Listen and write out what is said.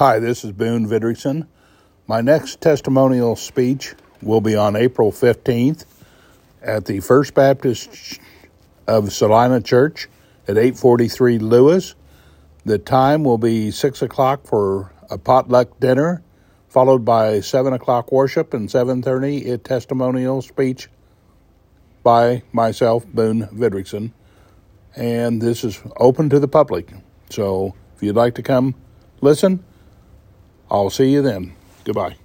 Hi, this is Boone Vidricksen. My next testimonial speech will be on April 15th at the First Baptist of Salina Church at 843 Lewis. The time will be 6 o'clock for a potluck dinner, followed by 7 o'clock worship and 7.30 a testimonial speech by myself, Boone Vidricksen. And this is open to the public. So if you'd like to come listen, I'll see you then. Goodbye.